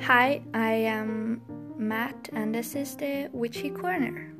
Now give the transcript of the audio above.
Hi, I am Matt, and this is the Witchy Corner.